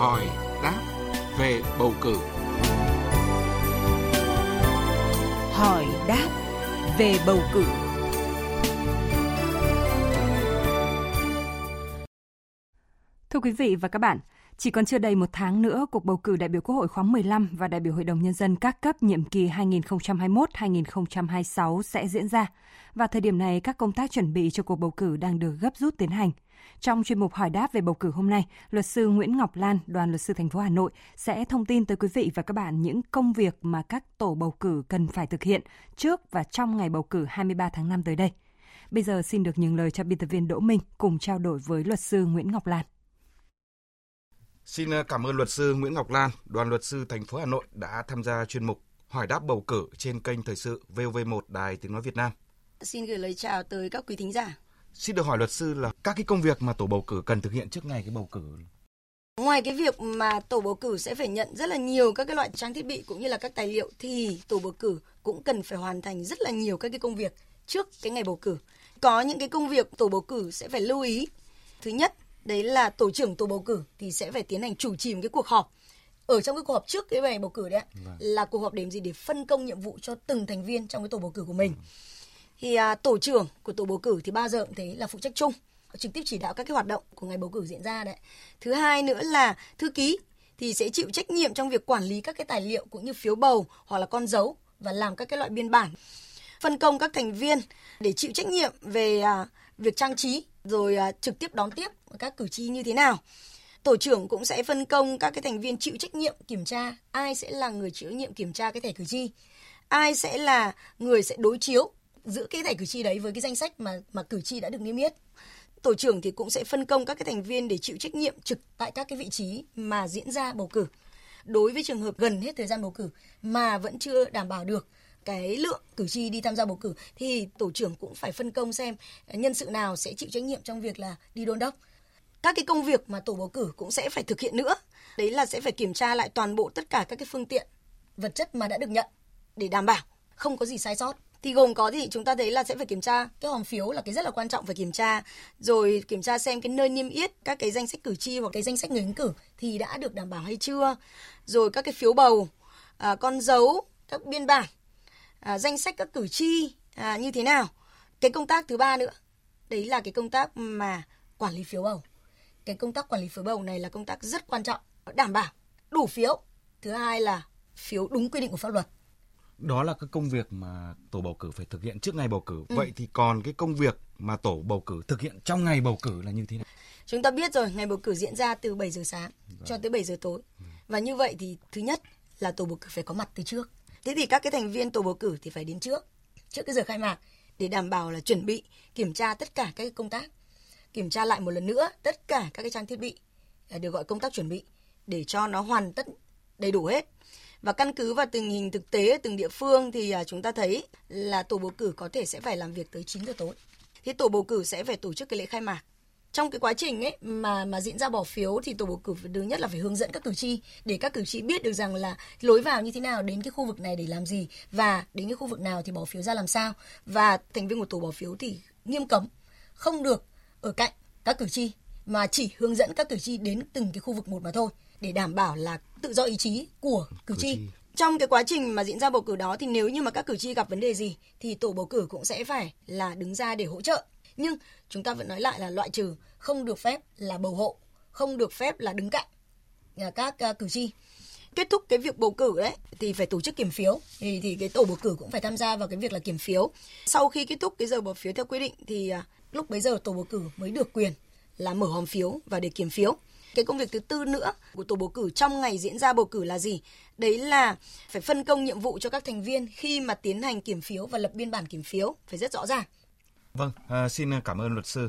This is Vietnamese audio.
hỏi đáp về bầu cử. Hỏi đáp về bầu cử. Thưa quý vị và các bạn, chỉ còn chưa đầy một tháng nữa, cuộc bầu cử đại biểu Quốc hội khóa 15 và đại biểu Hội đồng Nhân dân các cấp nhiệm kỳ 2021-2026 sẽ diễn ra. Và thời điểm này, các công tác chuẩn bị cho cuộc bầu cử đang được gấp rút tiến hành. Trong chuyên mục hỏi đáp về bầu cử hôm nay, luật sư Nguyễn Ngọc Lan, đoàn luật sư thành phố Hà Nội sẽ thông tin tới quý vị và các bạn những công việc mà các tổ bầu cử cần phải thực hiện trước và trong ngày bầu cử 23 tháng 5 tới đây. Bây giờ xin được nhường lời cho biên tập viên Đỗ Minh cùng trao đổi với luật sư Nguyễn Ngọc Lan. Xin ờ, cảm ơn luật sư Nguyễn Ngọc Lan, đoàn luật sư thành phố Hà Nội đã tham gia chuyên mục hỏi đáp bầu cử trên kênh thời sự VOV1 Đài Tiếng nói Việt Nam. Xin gửi lời chào tới các quý thính giả. Xin được hỏi luật sư là các cái công việc mà tổ bầu cử cần thực hiện trước ngày cái bầu cử. Ngoài cái việc mà tổ bầu cử sẽ phải nhận rất là nhiều các cái loại trang thiết bị cũng như là các tài liệu thì tổ bầu cử cũng cần phải hoàn thành rất là nhiều các cái công việc trước cái ngày bầu cử. Có những cái công việc tổ bầu cử sẽ phải lưu ý. Thứ nhất, đấy là tổ trưởng tổ bầu cử thì sẽ phải tiến hành chủ trì một cái cuộc họp ở trong cái cuộc họp trước cái ngày bầu cử đấy vâng. là cuộc họp để gì để phân công nhiệm vụ cho từng thành viên trong cái tổ bầu cử của mình. Ừ thì à, tổ trưởng của tổ bầu cử thì bao giờ cũng thế là phụ trách chung trực tiếp chỉ đạo các cái hoạt động của ngày bầu cử diễn ra đấy thứ hai nữa là thư ký thì sẽ chịu trách nhiệm trong việc quản lý các cái tài liệu cũng như phiếu bầu hoặc là con dấu và làm các cái loại biên bản phân công các thành viên để chịu trách nhiệm về à, việc trang trí rồi à, trực tiếp đón tiếp các cử tri như thế nào? Tổ trưởng cũng sẽ phân công các cái thành viên chịu trách nhiệm kiểm tra ai sẽ là người chịu trách nhiệm kiểm tra cái thẻ cử tri ai sẽ là người sẽ đối chiếu giữa cái thẻ cử tri đấy với cái danh sách mà mà cử tri đã được niêm yết. Tổ trưởng thì cũng sẽ phân công các cái thành viên để chịu trách nhiệm trực tại các cái vị trí mà diễn ra bầu cử. Đối với trường hợp gần hết thời gian bầu cử mà vẫn chưa đảm bảo được cái lượng cử tri đi tham gia bầu cử thì tổ trưởng cũng phải phân công xem nhân sự nào sẽ chịu trách nhiệm trong việc là đi đôn đốc. Các cái công việc mà tổ bầu cử cũng sẽ phải thực hiện nữa. Đấy là sẽ phải kiểm tra lại toàn bộ tất cả các cái phương tiện vật chất mà đã được nhận để đảm bảo không có gì sai sót. Thì gồm có thì chúng ta thấy là sẽ phải kiểm tra cái hòm phiếu là cái rất là quan trọng phải kiểm tra rồi kiểm tra xem cái nơi niêm yết các cái danh sách cử tri hoặc cái danh sách người ứng cử thì đã được đảm bảo hay chưa. Rồi các cái phiếu bầu à, con dấu các biên bản à, danh sách các cử tri à, như thế nào cái công tác thứ ba nữa đấy là cái công tác mà quản lý phiếu bầu cái công tác quản lý phiếu bầu này là công tác rất quan trọng đảm bảo đủ phiếu thứ hai là phiếu đúng quy định của pháp luật đó là cái công việc mà tổ bầu cử phải thực hiện trước ngày bầu cử. Ừ. Vậy thì còn cái công việc mà tổ bầu cử thực hiện trong ngày bầu cử là như thế nào? Chúng ta biết rồi, ngày bầu cử diễn ra từ 7 giờ sáng Rồi. Vâng. cho tới 7 giờ tối. Ừ. Và như vậy thì thứ nhất là tổ bầu cử phải có mặt từ trước. Thế thì các cái thành viên tổ bầu cử thì phải đến trước, trước cái giờ khai mạc để đảm bảo là chuẩn bị kiểm tra tất cả các công tác, kiểm tra lại một lần nữa tất cả các cái trang thiết bị à, được gọi công tác chuẩn bị để cho nó hoàn tất đầy đủ hết và căn cứ vào tình hình thực tế từng địa phương thì à, chúng ta thấy là tổ bầu cử có thể sẽ phải làm việc tới 9 giờ tối. Thì tổ bầu cử sẽ phải tổ chức cái lễ khai mạc trong cái quá trình ấy mà mà diễn ra bỏ phiếu thì tổ bầu cử thứ nhất là phải hướng dẫn các cử tri để các cử tri biết được rằng là lối vào như thế nào đến cái khu vực này để làm gì và đến cái khu vực nào thì bỏ phiếu ra làm sao và thành viên của tổ bỏ phiếu thì nghiêm cấm không được ở cạnh các cử tri mà chỉ hướng dẫn các cử tri đến từng cái khu vực một mà thôi để đảm bảo là tự do ý chí của cử, cử tri. tri. Trong cái quá trình mà diễn ra bầu cử đó thì nếu như mà các cử tri gặp vấn đề gì thì tổ bầu cử cũng sẽ phải là đứng ra để hỗ trợ. Nhưng chúng ta vẫn nói lại là loại trừ không được phép là bầu hộ, không được phép là đứng cạnh các uh, cử tri kết thúc cái việc bầu cử đấy thì phải tổ chức kiểm phiếu thì thì cái tổ bầu cử cũng phải tham gia vào cái việc là kiểm phiếu sau khi kết thúc cái giờ bỏ phiếu theo quy định thì uh, lúc bấy giờ tổ bầu cử mới được quyền là mở hòm phiếu và để kiểm phiếu cái công việc thứ tư nữa của tổ bầu cử trong ngày diễn ra bầu cử là gì? Đấy là phải phân công nhiệm vụ cho các thành viên khi mà tiến hành kiểm phiếu và lập biên bản kiểm phiếu phải rất rõ ràng. Vâng, à, xin cảm ơn luật sư.